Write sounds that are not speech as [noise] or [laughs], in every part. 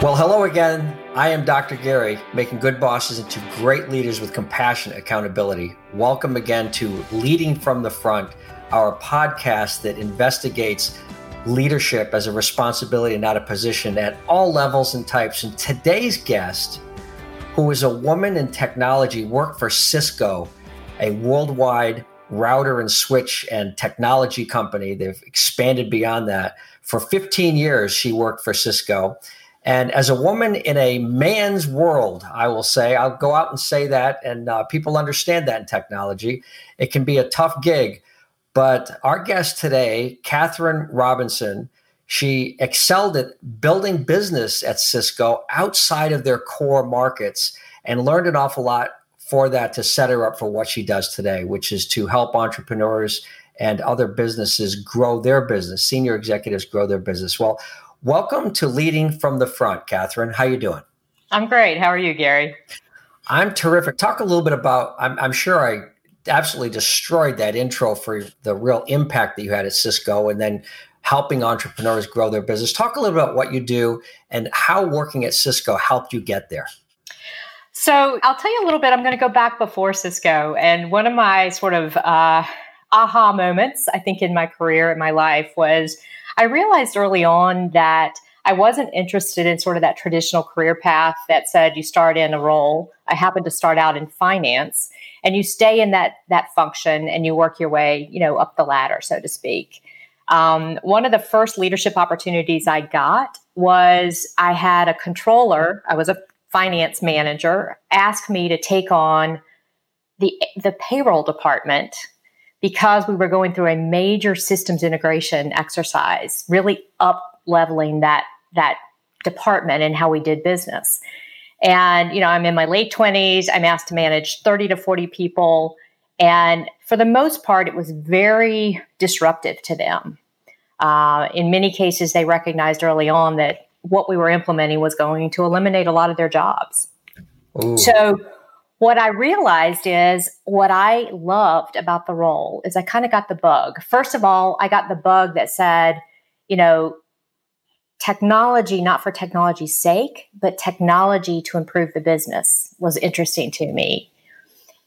Well, hello again. I am Dr. Gary, making good bosses into great leaders with compassion, accountability. Welcome again to Leading from the Front, our podcast that investigates leadership as a responsibility, not a position, at all levels and types. And today's guest, who is a woman in technology, worked for Cisco, a worldwide router and switch and technology company. They've expanded beyond that. For 15 years, she worked for Cisco. And as a woman in a man's world, I will say, I'll go out and say that, and uh, people understand that in technology. It can be a tough gig. But our guest today, Kathryn Robinson, she excelled at building business at Cisco outside of their core markets and learned an awful lot for that to set her up for what she does today, which is to help entrepreneurs and other businesses grow their business, senior executives grow their business. Well, Welcome to Leading from the Front, Kathryn. How you doing? I'm great. How are you, Gary? I'm terrific. Talk a little bit about. I'm, I'm sure I absolutely destroyed that intro for the real impact that you had at Cisco, and then helping entrepreneurs grow their business. Talk a little bit about what you do and how working at Cisco helped you get there. So I'll tell you a little bit. I'm going to go back before Cisco, and one of my sort of uh, aha moments, I think, in my career, in my life, was I realized early on that I wasn't interested in sort of that traditional career path that said you start in a role. I happened to start out in finance and you stay in that that function and you work your way, you know, up the ladder, so to speak. Um, one of the first leadership opportunities I got was I had a controller, I was a finance manager, ask me to take on the the payroll department because we were going through a major systems integration exercise, really up leveling that that department and how we did business. And you know, I'm in my late 20s. I'm asked to manage 30 to 40 people, and for the most part, it was very disruptive to them. Uh, in many cases, they recognized early on that what we were implementing was going to eliminate a lot of their jobs. Ooh. So what I realized is what I loved about the role is I kind of got the bug. First of all, I got the bug that said, you know, technology not for technology's sake, but technology to improve the business was interesting to me.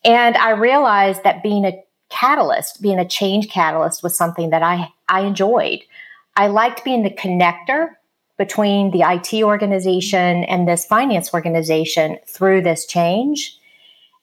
And I realized that being a catalyst, being a change catalyst was something that I, I enjoyed. I liked being the connector between the IT organization and this finance organization through this change.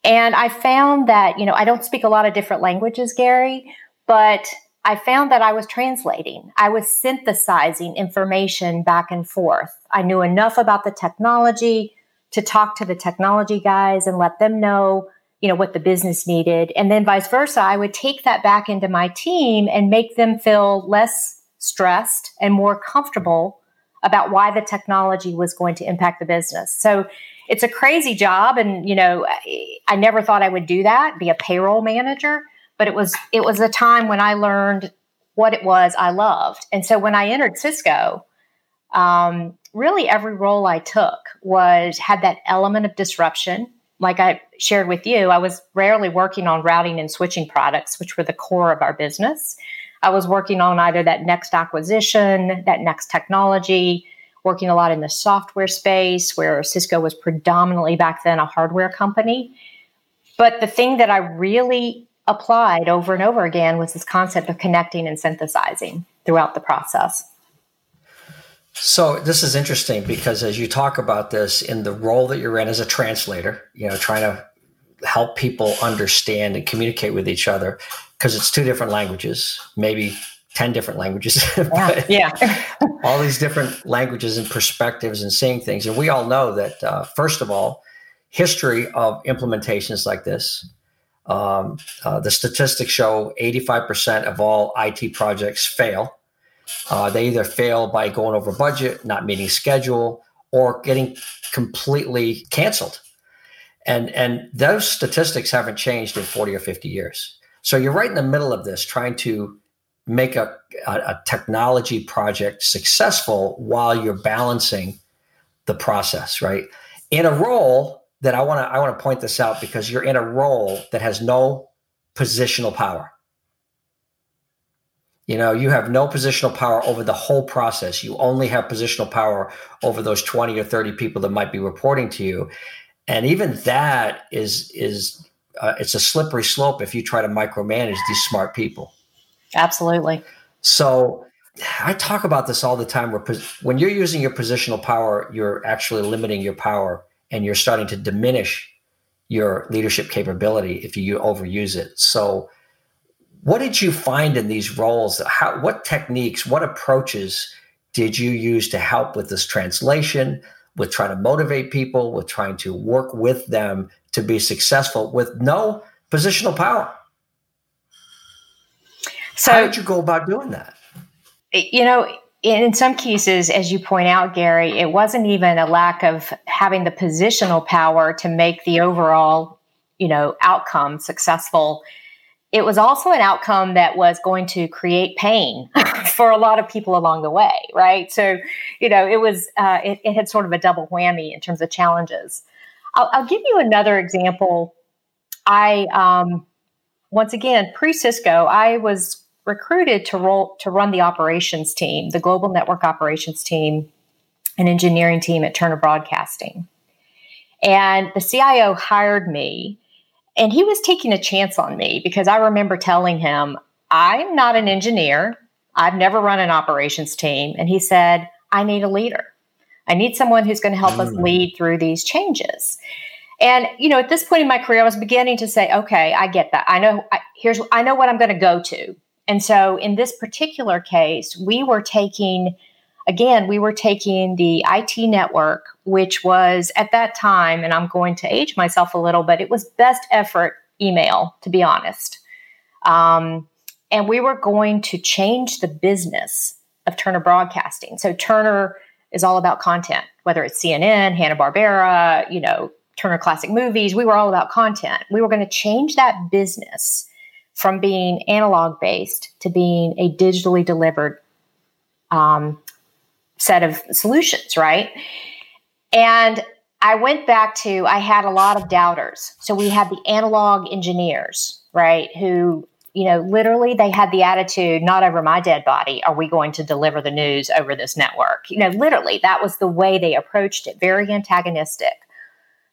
And I found that, you know, I don't speak a lot of different languages, Gary, but I found that I was translating. I was synthesizing information back and forth. I knew enough about the technology to talk to the technology guys and let them know, you know, what the business needed. And then vice versa, I would take that back into my team and make them feel less stressed and more comfortable about why the technology was going to impact the business. So it's a crazy job. And you know i never thought i would do that be a payroll manager but it was it was a time when i learned what it was i loved. And so when i entered cisco um, really every role i took was had that element of disruption. Like i shared with you i was rarely working on routing and switching products which were the core of our business. I was working on either that next acquisition that next technology working a lot in the software space where Cisco was predominantly back then a hardware company. But the thing that I really applied over and over again was this concept of connecting and synthesizing throughout the process. So this is interesting because as you talk about this in the role that you're in as a translator, you know, trying to help people understand and communicate with each other because it's two different languages, maybe 10 different languages. [laughs] yeah. yeah. [laughs] all these different languages and perspectives and seeing things. And we all know that, uh, first of all, history of implementations like this, um, uh, the statistics show 85% of all IT projects fail. Uh, they either fail by going over budget, not meeting schedule, or getting completely canceled. And, and those statistics haven't changed in 40 or 50 years. So you're right in the middle of this, trying to make a, a, a technology project successful while you're balancing the process, right? In a role that I want to I want to point this out because you're in a role that has no positional power. You know, you have no positional power over the whole process. You only have positional power over those 20 or 30 people that might be reporting to you. And even that is is uh, it's a slippery slope if you try to micromanage these smart people. Absolutely. So I talk about this all the time where when you're using your positional power, you're actually limiting your power and you're starting to diminish your leadership capability if you overuse it. So what did you find in these roles? How what techniques, what approaches did you use to help with this translation, with trying to motivate people, with trying to work with them to be successful with no positional power? So, how did you go about doing that? You know, in some cases, as you point out, Gary, it wasn't even a lack of having the positional power to make the overall, you know, outcome successful. It was also an outcome that was going to create pain [laughs] for a lot of people along the way, right? So, you know, it was uh, it, it, had sort of a double whammy in terms of challenges. I'll, I'll give you another example. I um, once again pre Cisco, I was recruited to roll to run the operations team, the global network operations team and engineering team at Turner Broadcasting. And the CIO hired me and he was taking a chance on me because I remember telling him, I'm not an engineer. I've never run an operations team. And he said, I need a leader. I need someone who's going to help mm. us lead through these changes. And you know, at this point in my career, I was beginning to say, okay, I get that. I know I, here's I know what I'm going to go to. And so in this particular case, we were taking, again, we were taking the IT network, which was at that time, and I'm going to age myself a little, but it was best effort email, to be honest. Um, and we were going to change the business of Turner Broadcasting. So Turner is all about content, whether it's CNN, Hanna Barbera, you know, Turner Classic Movies. We were all about content. We were going to change that business from being analog based to being a digitally delivered um, set of solutions, right? And I went back to, I had a lot of doubters. So we had the analog engineers, right, who, you know, literally they had the attitude, not over my dead body, are we going to deliver the news over this network? You know, literally, that was the way they approached it, very antagonistic.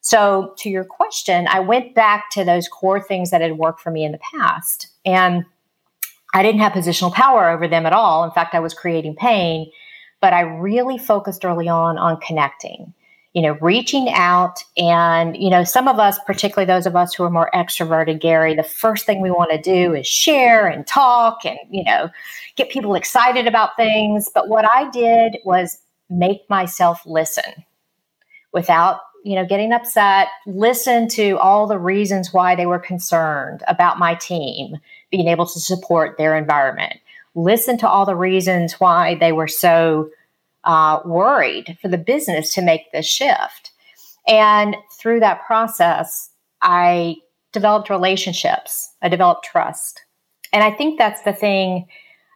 So, to your question, I went back to those core things that had worked for me in the past. And I didn't have positional power over them at all. In fact, I was creating pain, but I really focused early on on connecting, you know, reaching out. And, you know, some of us, particularly those of us who are more extroverted, Gary, the first thing we want to do is share and talk and, you know, get people excited about things. But what I did was make myself listen without you know, getting upset, listen to all the reasons why they were concerned about my team being able to support their environment. Listen to all the reasons why they were so uh, worried for the business to make this shift. And through that process, I developed relationships, I developed trust. And I think that's the thing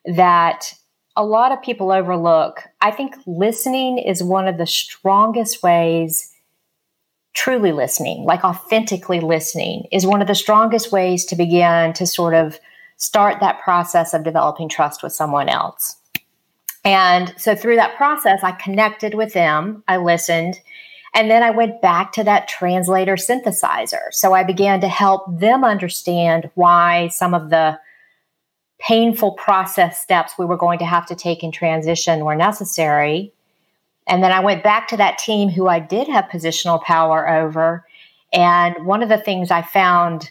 that a lot of people overlook. I think listening is one of the strongest ways truly listening, like authentically listening, is one of the strongest ways to begin to sort of start that process of developing trust with someone else. And so through that process, I connected with them, I listened, and then I went back to that translator synthesizer. So I began to help them understand why some of the painful process steps we were going to have to take in transition were necessary and then I went back to that team who I did have positional power over. And one of the things I found,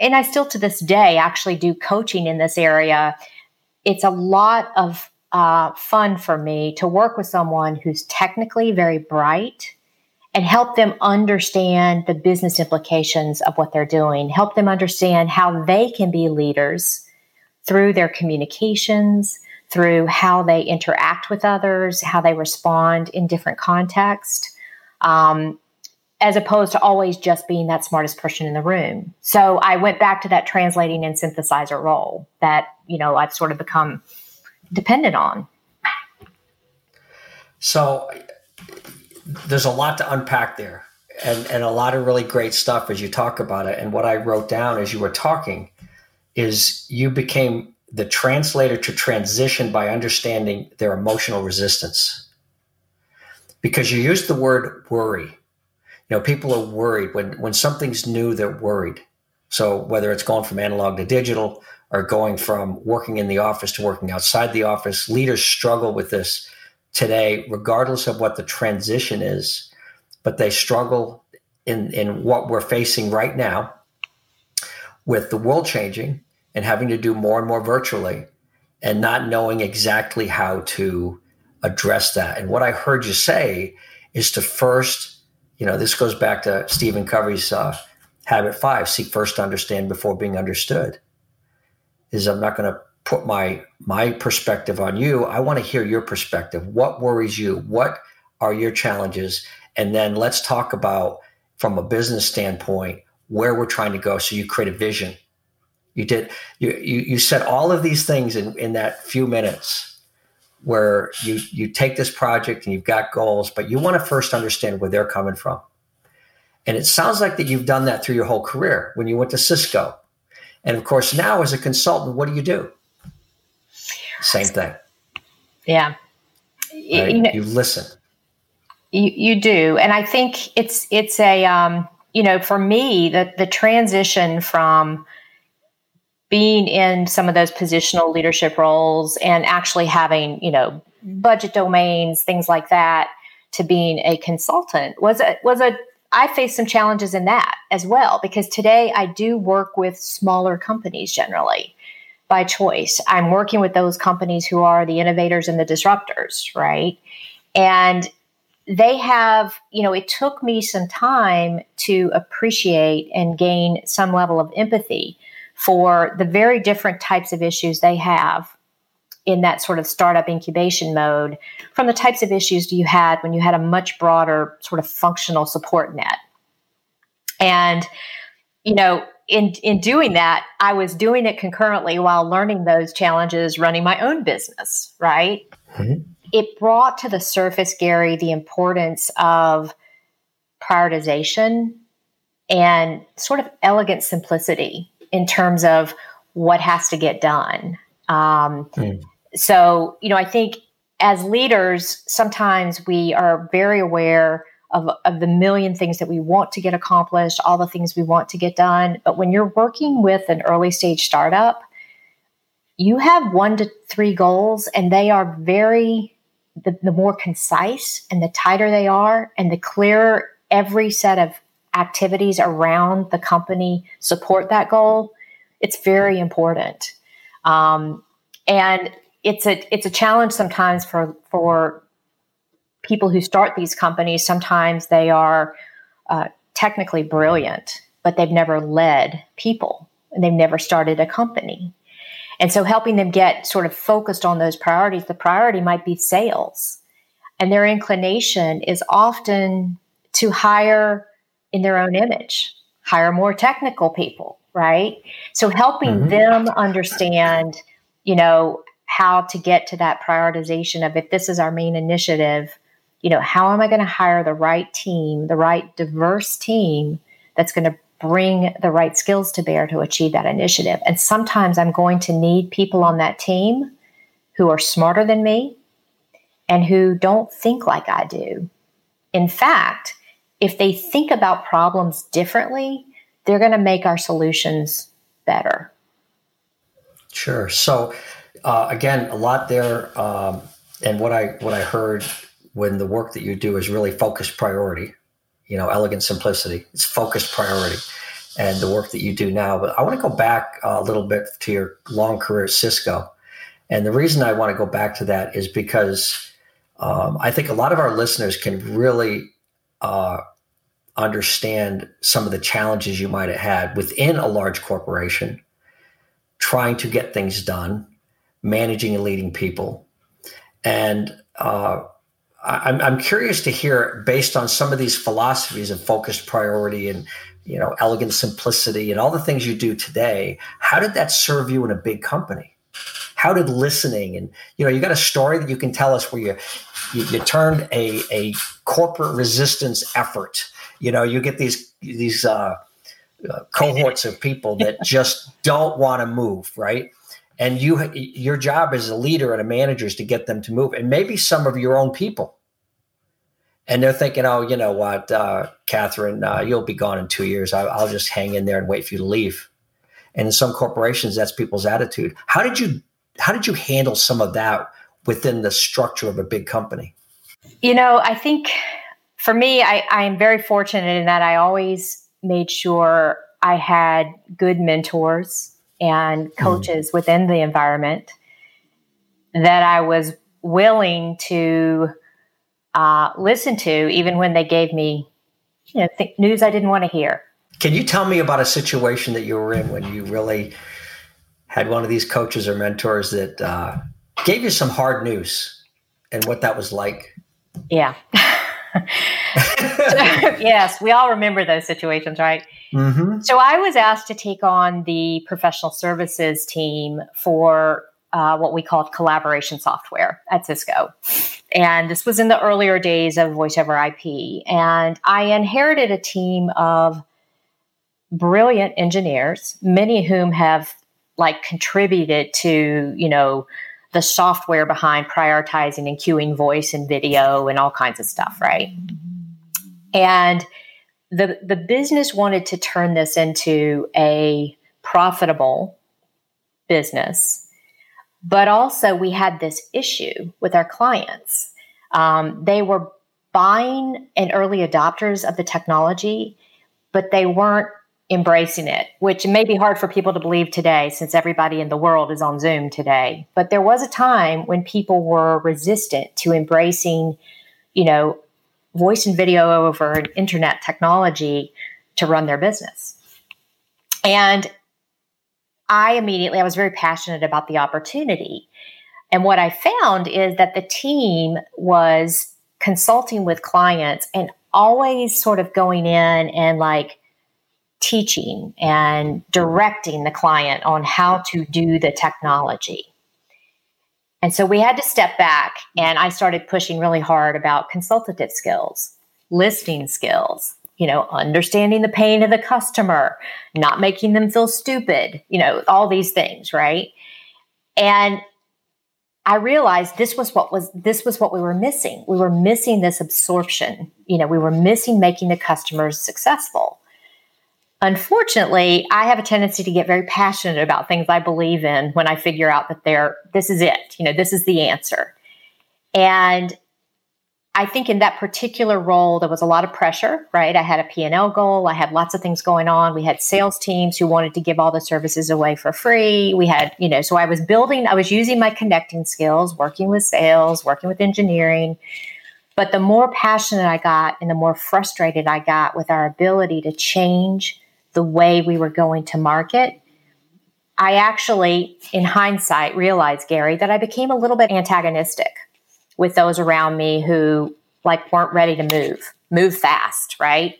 and I still to this day actually do coaching in this area, it's a lot of uh, fun for me to work with someone who's technically very bright and help them understand the business implications of what they're doing, help them understand how they can be leaders through their communications, through how they interact with others, how they respond in different contexts, um, as opposed to always just being that smartest person in the room. So I went back to that translating and synthesizer role that you know I've sort of become dependent on. So there's a lot to unpack there and, and a lot of really great stuff as you talk about it. And what I wrote down as you were talking is you became the translator to transition by understanding their emotional resistance. Because you use the word worry. You know, people are worried when, when something's new, they're worried. So whether it's going from analog to digital or going from working in the office to working outside the office, leaders struggle with this today, regardless of what the transition is, but they struggle in, in what we're facing right now with the world changing and having to do more and more virtually and not knowing exactly how to address that. And what I heard you say is to first, you know, this goes back to Stephen Covey's uh, habit five seek first to understand before being understood. Is I'm not going to put my my perspective on you. I want to hear your perspective. What worries you? What are your challenges? And then let's talk about from a business standpoint where we're trying to go. So you create a vision. You did you you, you said all of these things in, in that few minutes where you you take this project and you've got goals, but you want to first understand where they're coming from. And it sounds like that you've done that through your whole career when you went to Cisco. And of course, now as a consultant, what do you do? Same thing. Yeah. Right? You, know, you, listen. You, you do. And I think it's, it's a, um, you know, for me, the, the transition from being in some of those positional leadership roles and actually having, you know, budget domains, things like that, to being a consultant was a, was a, I faced some challenges in that as well because today I do work with smaller companies generally by choice. I'm working with those companies who are the innovators and the disruptors, right? And they have, you know, it took me some time to appreciate and gain some level of empathy for the very different types of issues they have in that sort of startup incubation mode from the types of issues you had when you had a much broader sort of functional support net. And, you know, in in doing that, I was doing it concurrently while learning those challenges, running my own business. Right. Mm-hmm. It brought to the surface, Gary, the importance of prioritization and sort of elegant simplicity in terms of what has to get done. Um, mm. So, you know, I think as leaders, sometimes we are very aware of, of the million things that we want to get accomplished, all the things we want to get done. But when you're working with an early stage startup, you have one to three goals, and they are very, the, the more concise and the tighter they are, and the clearer every set of activities around the company support that goal, it's very important. Um, and it's a it's a challenge sometimes for for people who start these companies, sometimes they are uh, technically brilliant, but they've never led people and they've never started a company. And so helping them get sort of focused on those priorities, the priority might be sales. And their inclination is often to hire in their own image, hire more technical people, right? So helping mm-hmm. them understand, you know, how to get to that prioritization of if this is our main initiative, you know, how am I going to hire the right team, the right diverse team that's going to bring the right skills to bear to achieve that initiative? And sometimes I'm going to need people on that team who are smarter than me and who don't think like I do. In fact, if they think about problems differently, they're going to make our solutions better. Sure. So, uh, again, a lot there, um, and what I what I heard when the work that you do is really focused priority. you know, elegant simplicity. It's focused priority and the work that you do now. But I want to go back a little bit to your long career at Cisco. And the reason I want to go back to that is because um, I think a lot of our listeners can really uh, understand some of the challenges you might have had within a large corporation, trying to get things done, managing and leading people. And uh, I'm, I'm curious to hear, based on some of these philosophies of focused priority and you know elegant simplicity and all the things you do today, how did that serve you in a big company? How did listening and you know you got a story that you can tell us where you you, you turned a a corporate resistance effort. You know you get these these uh, uh, cohorts of people that [laughs] just don't want to move, right? and you your job as a leader and a manager is to get them to move and maybe some of your own people and they're thinking oh you know what uh, Kathryn uh, you'll be gone in two years I, i'll just hang in there and wait for you to leave and in some corporations that's people's attitude how did you how did you handle some of that within the structure of a big company you know i think for me i, I am very fortunate in that i always made sure i had good mentors and hmm. coaches mm. within the environment that I was willing to uh, listen to, even when they gave me you know, th- news I didn't want to hear. Can you tell me about a situation that you were in when you really had one of these coaches or mentors that uh, gave you some hard news and what that was like? Yeah. [laughs] yes, we all remember those situations, right? Mm-hmm. So I was asked to take on the professional services team for uh, what we called collaboration software at Cisco. And this was in the earlier days of voice over IP. And I inherited a team of brilliant engineers, many of whom have like contributed to, you know, the software behind prioritizing and queuing voice and video and all kinds of stuff, right? And the the business wanted to turn this into a profitable business, but also we had this issue with our clients. Um, they were buying and early adopters of the technology, but they weren't embracing it, which may be hard for people to believe today since everybody in the world is on Zoom today. But there was a time when people were resistant to embracing, you know, voice and video over an internet technology to run their business. And I immediately, I was very passionate about the opportunity. And what I found is that the team was consulting with clients and always sort of going in and like teaching and directing the client on how to do the technology. And so we had to step back and I started pushing really hard about consultative skills, listening skills, you know, understanding the pain of the customer, not making them feel stupid, you know, all these things, right? And I realized this was what was this was what we were missing. We were missing this absorption. You know, we were missing making the customers successful. Unfortunately, I have a tendency to get very passionate about things I believe in when I figure out that they're this is it, you know, this is the answer. And I think in that particular role there was a lot of pressure, right? I had a P&L goal, I had lots of things going on. We had sales teams who wanted to give all the services away for free. We had, you know, so I was building, I was using my connecting skills, working with sales, working with engineering. But the more passionate I got and the more frustrated I got with our ability to change the way we were going to market, I actually, in hindsight, realized, Gary, that I became a little bit antagonistic with those around me who like weren't ready to move, move fast, right?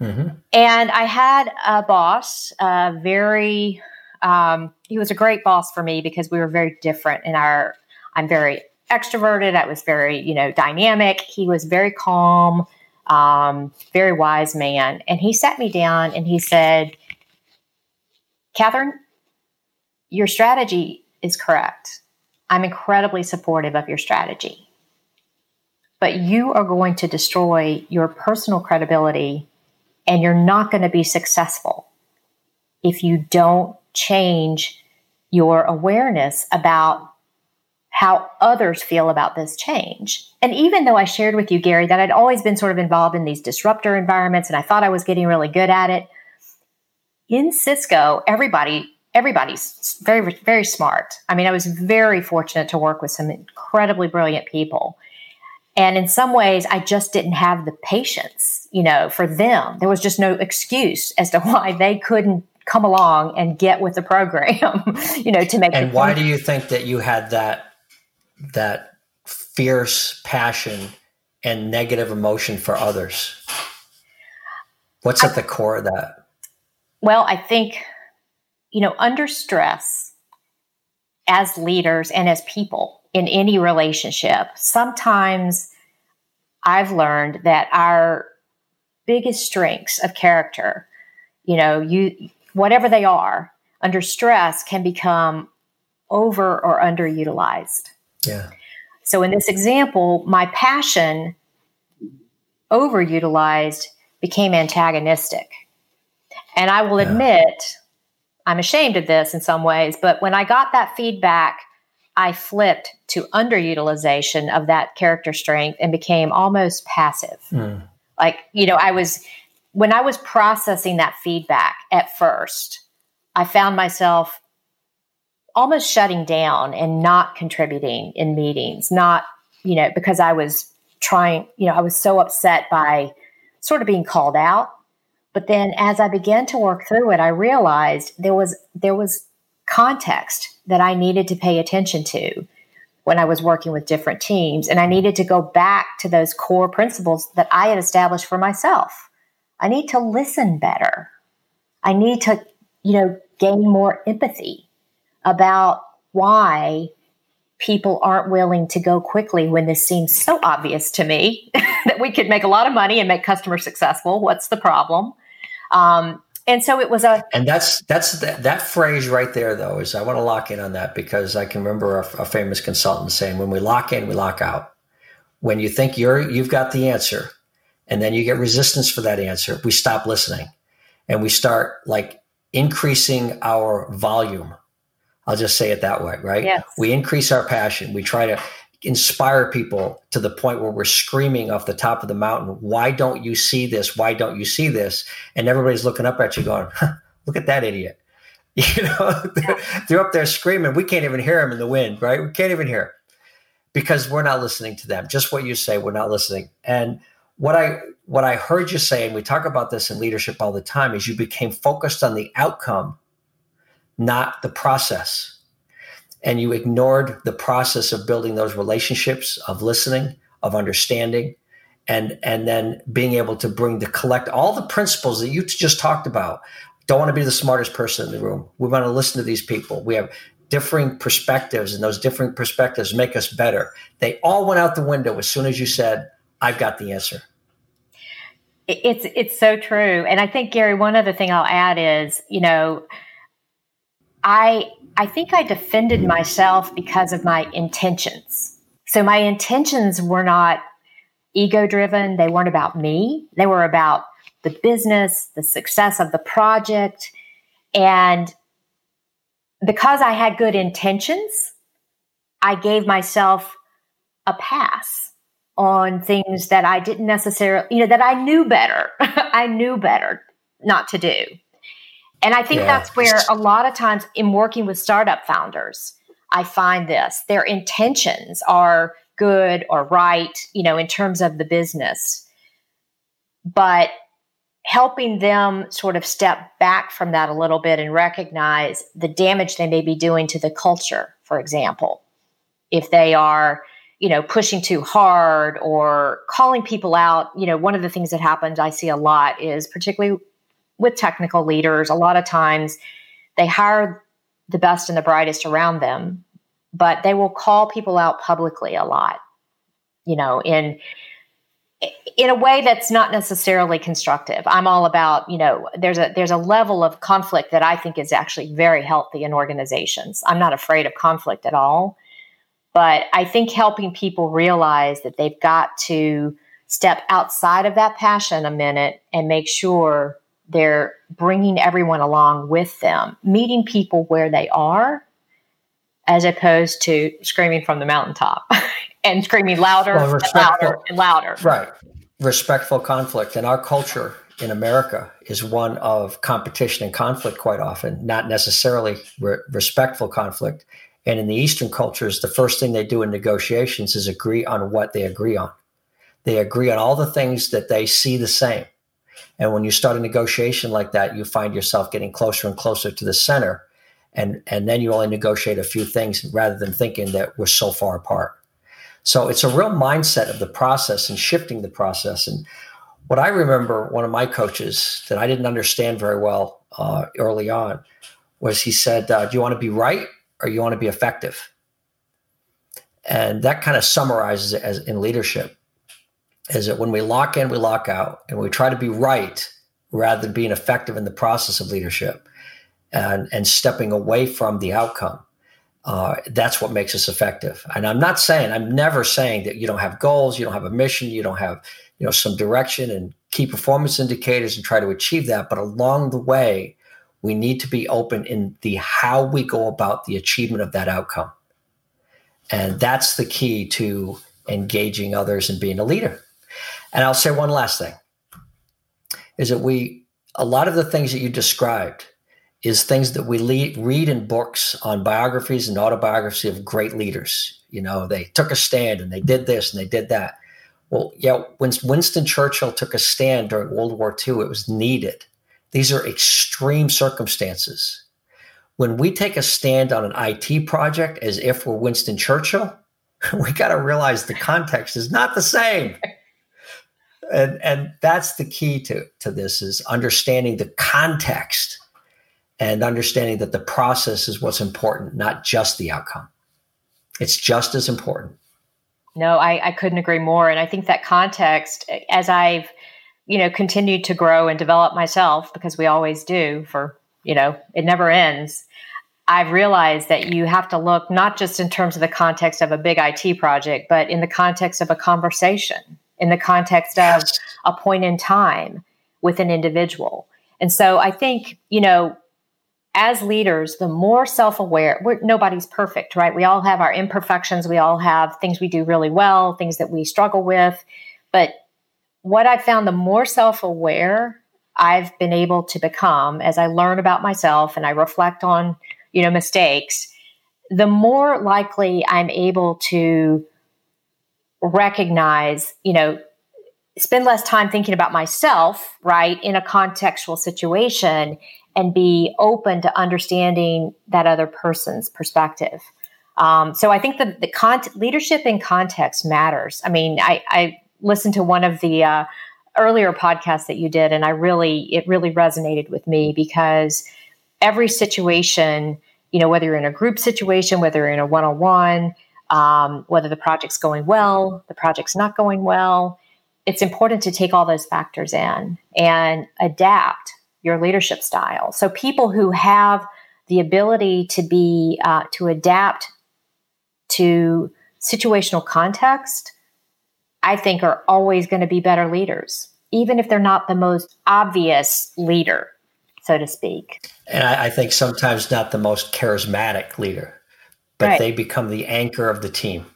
Mm-hmm. And I had a boss, a very, um, he was a great boss for me because we were very different in our, I'm very extroverted. I was very, you know, dynamic. He was very calm, um, very wise man. And he sat me down and he said, Kathryn, your strategy is correct. I'm incredibly supportive of your strategy. But you are going to destroy your personal credibility and you're not going to be successful if you don't change your awareness about how others feel about this change. And even though I shared with you, Gary, that I'd always been sort of involved in these disruptor environments and I thought I was getting really good at it, in Cisco, everybody everybody's very very smart. I mean, I was very fortunate to work with some incredibly brilliant people. And in some ways, I just didn't have the patience, you know, for them. There was just no excuse as to [laughs] why they couldn't come along and get with the program, [laughs] you know, to make. It And why do you think that you had that that fierce passion and negative emotion for others? What's at the core of that? Well, I think, you know, under stress as leaders and as people in any relationship, sometimes I've learned that our biggest strengths of character, you know, you whatever they are, under stress can become over or underutilized. Yeah. So in this example, my passion overutilized became antagonistic. And I will yeah. admit, I'm ashamed of this in some ways, but when I got that feedback, I flipped to underutilization of that character strength and became almost passive. Mm. Like, you know, I was, when I was processing that feedback at first, I found myself almost shutting down and not contributing in meetings, not, you know, because I was trying, you know, I was so upset by sort of being called out. But then as I began to work through it, I realized there was there was context that I needed to pay attention to when I was working with different teams. And I needed to go back to those core principles that I had established for myself. I need to listen better. I need to, you know, gain more empathy about why people aren't willing to go quickly when this seems so obvious to me [laughs] that we could make a lot of money and make customers successful. What's the problem? Um, and so it was a and that's that's that, that phrase right there though is i want to lock in on that because i can remember a, a, famous consultant saying when we lock in we lock out when you think you're you've got the answer and then you get resistance for that answer we stop listening and we start like increasing our volume I'll just say it that way, right? Yes. We increase our passion. We try to inspire people to the point where we're screaming off the top of the mountain, why don't you see this? Why don't you see this? And everybody's looking up at you going, huh, look at that idiot. [laughs] You know, they're, they're, up there screaming. We can't even hear them in the wind, right? We can't even hear because we're not listening to them. Just what you say, we're not listening. And what I what I heard you say, and we talk about this in leadership all the time, is you became focused on the outcome not the process. And you ignored the process of building those relationships, of listening, of understanding, and and then being able to bring the collect all the principles that you just talked about. Don't want to be the smartest person in the room. We want to listen to these people. We have differing perspectives, and those different perspectives make us better. They all went out the window as soon as you said, "I've got the answer." It's it's so true, and I think Gary. One other thing I'll add is, you know, I I think I defended myself because of my intentions. So my intentions were not ego driven, they weren't about me. They were about the business, the success of the project, and because I had good intentions, I gave myself a pass on things that I didn't necessarily, you know, that I knew better. [laughs] I knew better not to do. And I think yeah. that's where a lot of times in working with startup founders, I find this their intentions are good or right, you know, in terms of the business. But helping them sort of step back from that a little bit and recognize the damage they may be doing to the culture, for example, if they are you know pushing too hard or calling people out you know one of the things that happens i see a lot is particularly with technical leaders, a lot of times they hire the best and the brightest around them, but they will call people out publicly a lot, you know, in in a way that's not necessarily constructive. I'm all about, you know, there's a there's a level of conflict that I think is actually very healthy in organizations. I'm not afraid of conflict at all, but I think helping people realize that they've got to step outside of that passion a minute and make sure they're bringing everyone along with them, meeting people where they are, as opposed to screaming from the mountaintop [laughs] and screaming louder well, and louder and louder. Right. Respectful conflict. And our culture in America is one of competition and conflict quite often, not necessarily re- respectful conflict. And in the Eastern cultures, the first thing they do in negotiations is agree on what they agree on. They agree on all the things that they see the same. And when you start a negotiation like that, you find yourself getting closer and closer to the center. And, and then you only negotiate a few things rather than thinking that we're so far apart. So it's a real mindset of the process and shifting the process. And what I remember, one of my coaches that I didn't understand very well uh, early on was he said, uh, Do you want to be right or you want to be effective? And that kind of summarizes it as in leadership is that when we lock in, we lock out, and we try to be right rather than being effective in the process of leadership and, and stepping away from the outcome. Uh, that's what makes us effective. And I'm not saying, I'm never saying that you don't have goals, you don't have a mission, you don't have, you know, some direction and key performance indicators and try to achieve that. But along the way, we need to be open in the how we go about the achievement of that outcome. And that's the key to engaging others and being a leader. And I'll say one last thing is that we, a lot of the things that you described is things that we read in books on biographies and autobiography of great leaders. You know, they took a stand and they did this and they did that. Well, yeah, when Winston Churchill took a stand during World War II, it was needed. These are extreme circumstances. When we take a stand on an IT project as if we're Winston Churchill, [laughs] we got to realize the context is not the same and and that's the key to to this is understanding the context and understanding that the process is what's important not just the outcome. It's just as important. No i, I couldn't agree more. And i think that context as i've you know continued to grow and develop myself because we always do for you know it never ends I've realized that you have to look not just in terms of the context of a big IT project, but in the context of a conversation in the context of a point in time with an individual. And so I think, you know, as leaders, the more self aware, nobody's perfect, right? We all have our imperfections. We all have things we do really well, things that we struggle with. But what I found the more self aware I've been able to become as I learn about myself and I reflect on, you know, mistakes, the more likely I'm able to recognize, you know, spend less time thinking about myself, right, in a contextual situation and be open to understanding that other person's perspective. Um, so I think the, the con- leadership in context matters. I mean, I, I listened to one of the uh, earlier podcasts that you did, and I really, it really resonated with me because every situation, you know, whether you're in a group situation, whether you're in a one on one, um, whether the project's going well, the project's not going well. It's important to take all those factors in and adapt your leadership style. So people who have the ability to be uh, to adapt to situational context, I think are always going to be better leaders, even if they're not the most obvious leader, so to speak. And I, I think sometimes not the most charismatic leader but right. they become the anchor of the team.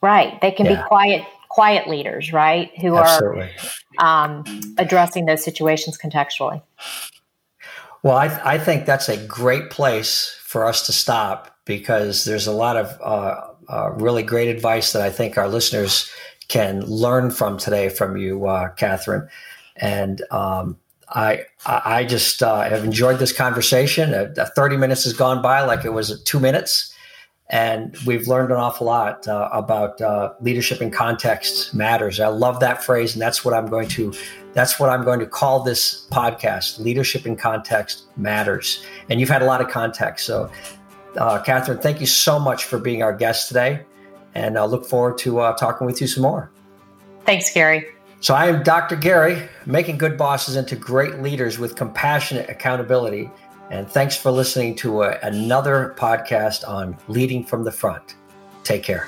Right. They can yeah. be quiet quiet leaders, right? Who Absolutely. are um, addressing those situations contextually. Well, I, I, think that's a great place for us to stop because there's a lot of uh, uh, really great advice that I think our listeners can learn from today from you, uh, Kathryn. And um, I I just uh, have enjoyed this conversation. Uh, 30 minutes has gone by like it was two minutes. And we've learned an awful lot uh, about uh, leadership in context matters. I love that phrase, and that's what I'm going to that's what I'm going to call this podcast. Leadership in context matters. And you've had a lot of context. So, uh, Kathryn, thank you so much for being our guest today, and I look forward to uh, talking with you some more. Thanks, Gary. So, I am Dr. Gary, making good bosses into great leaders with compassionate accountability and thanks for listening to a, uh, another podcast on Leading from the Front. Take care.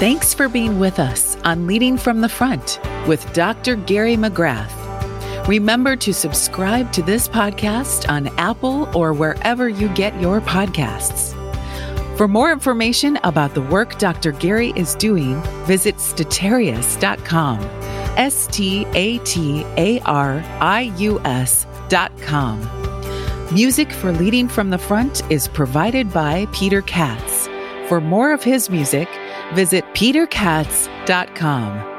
Thanks for being with us on Leading from the Front with Dr. Gary McGrath. Remember to subscribe to this podcast on Apple or wherever you get your podcasts. For more information about the work Dr. Gary is doing, visit statarius.com. S T A T A R I U S.com. Music for Leading from the Front is provided by Peter Katz. For more of his music, visit peterkatz.com.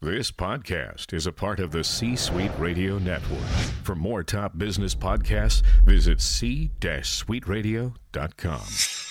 This podcast is a part of the C Suite Radio Network. For more top business podcasts, visit c-suiteradio.com.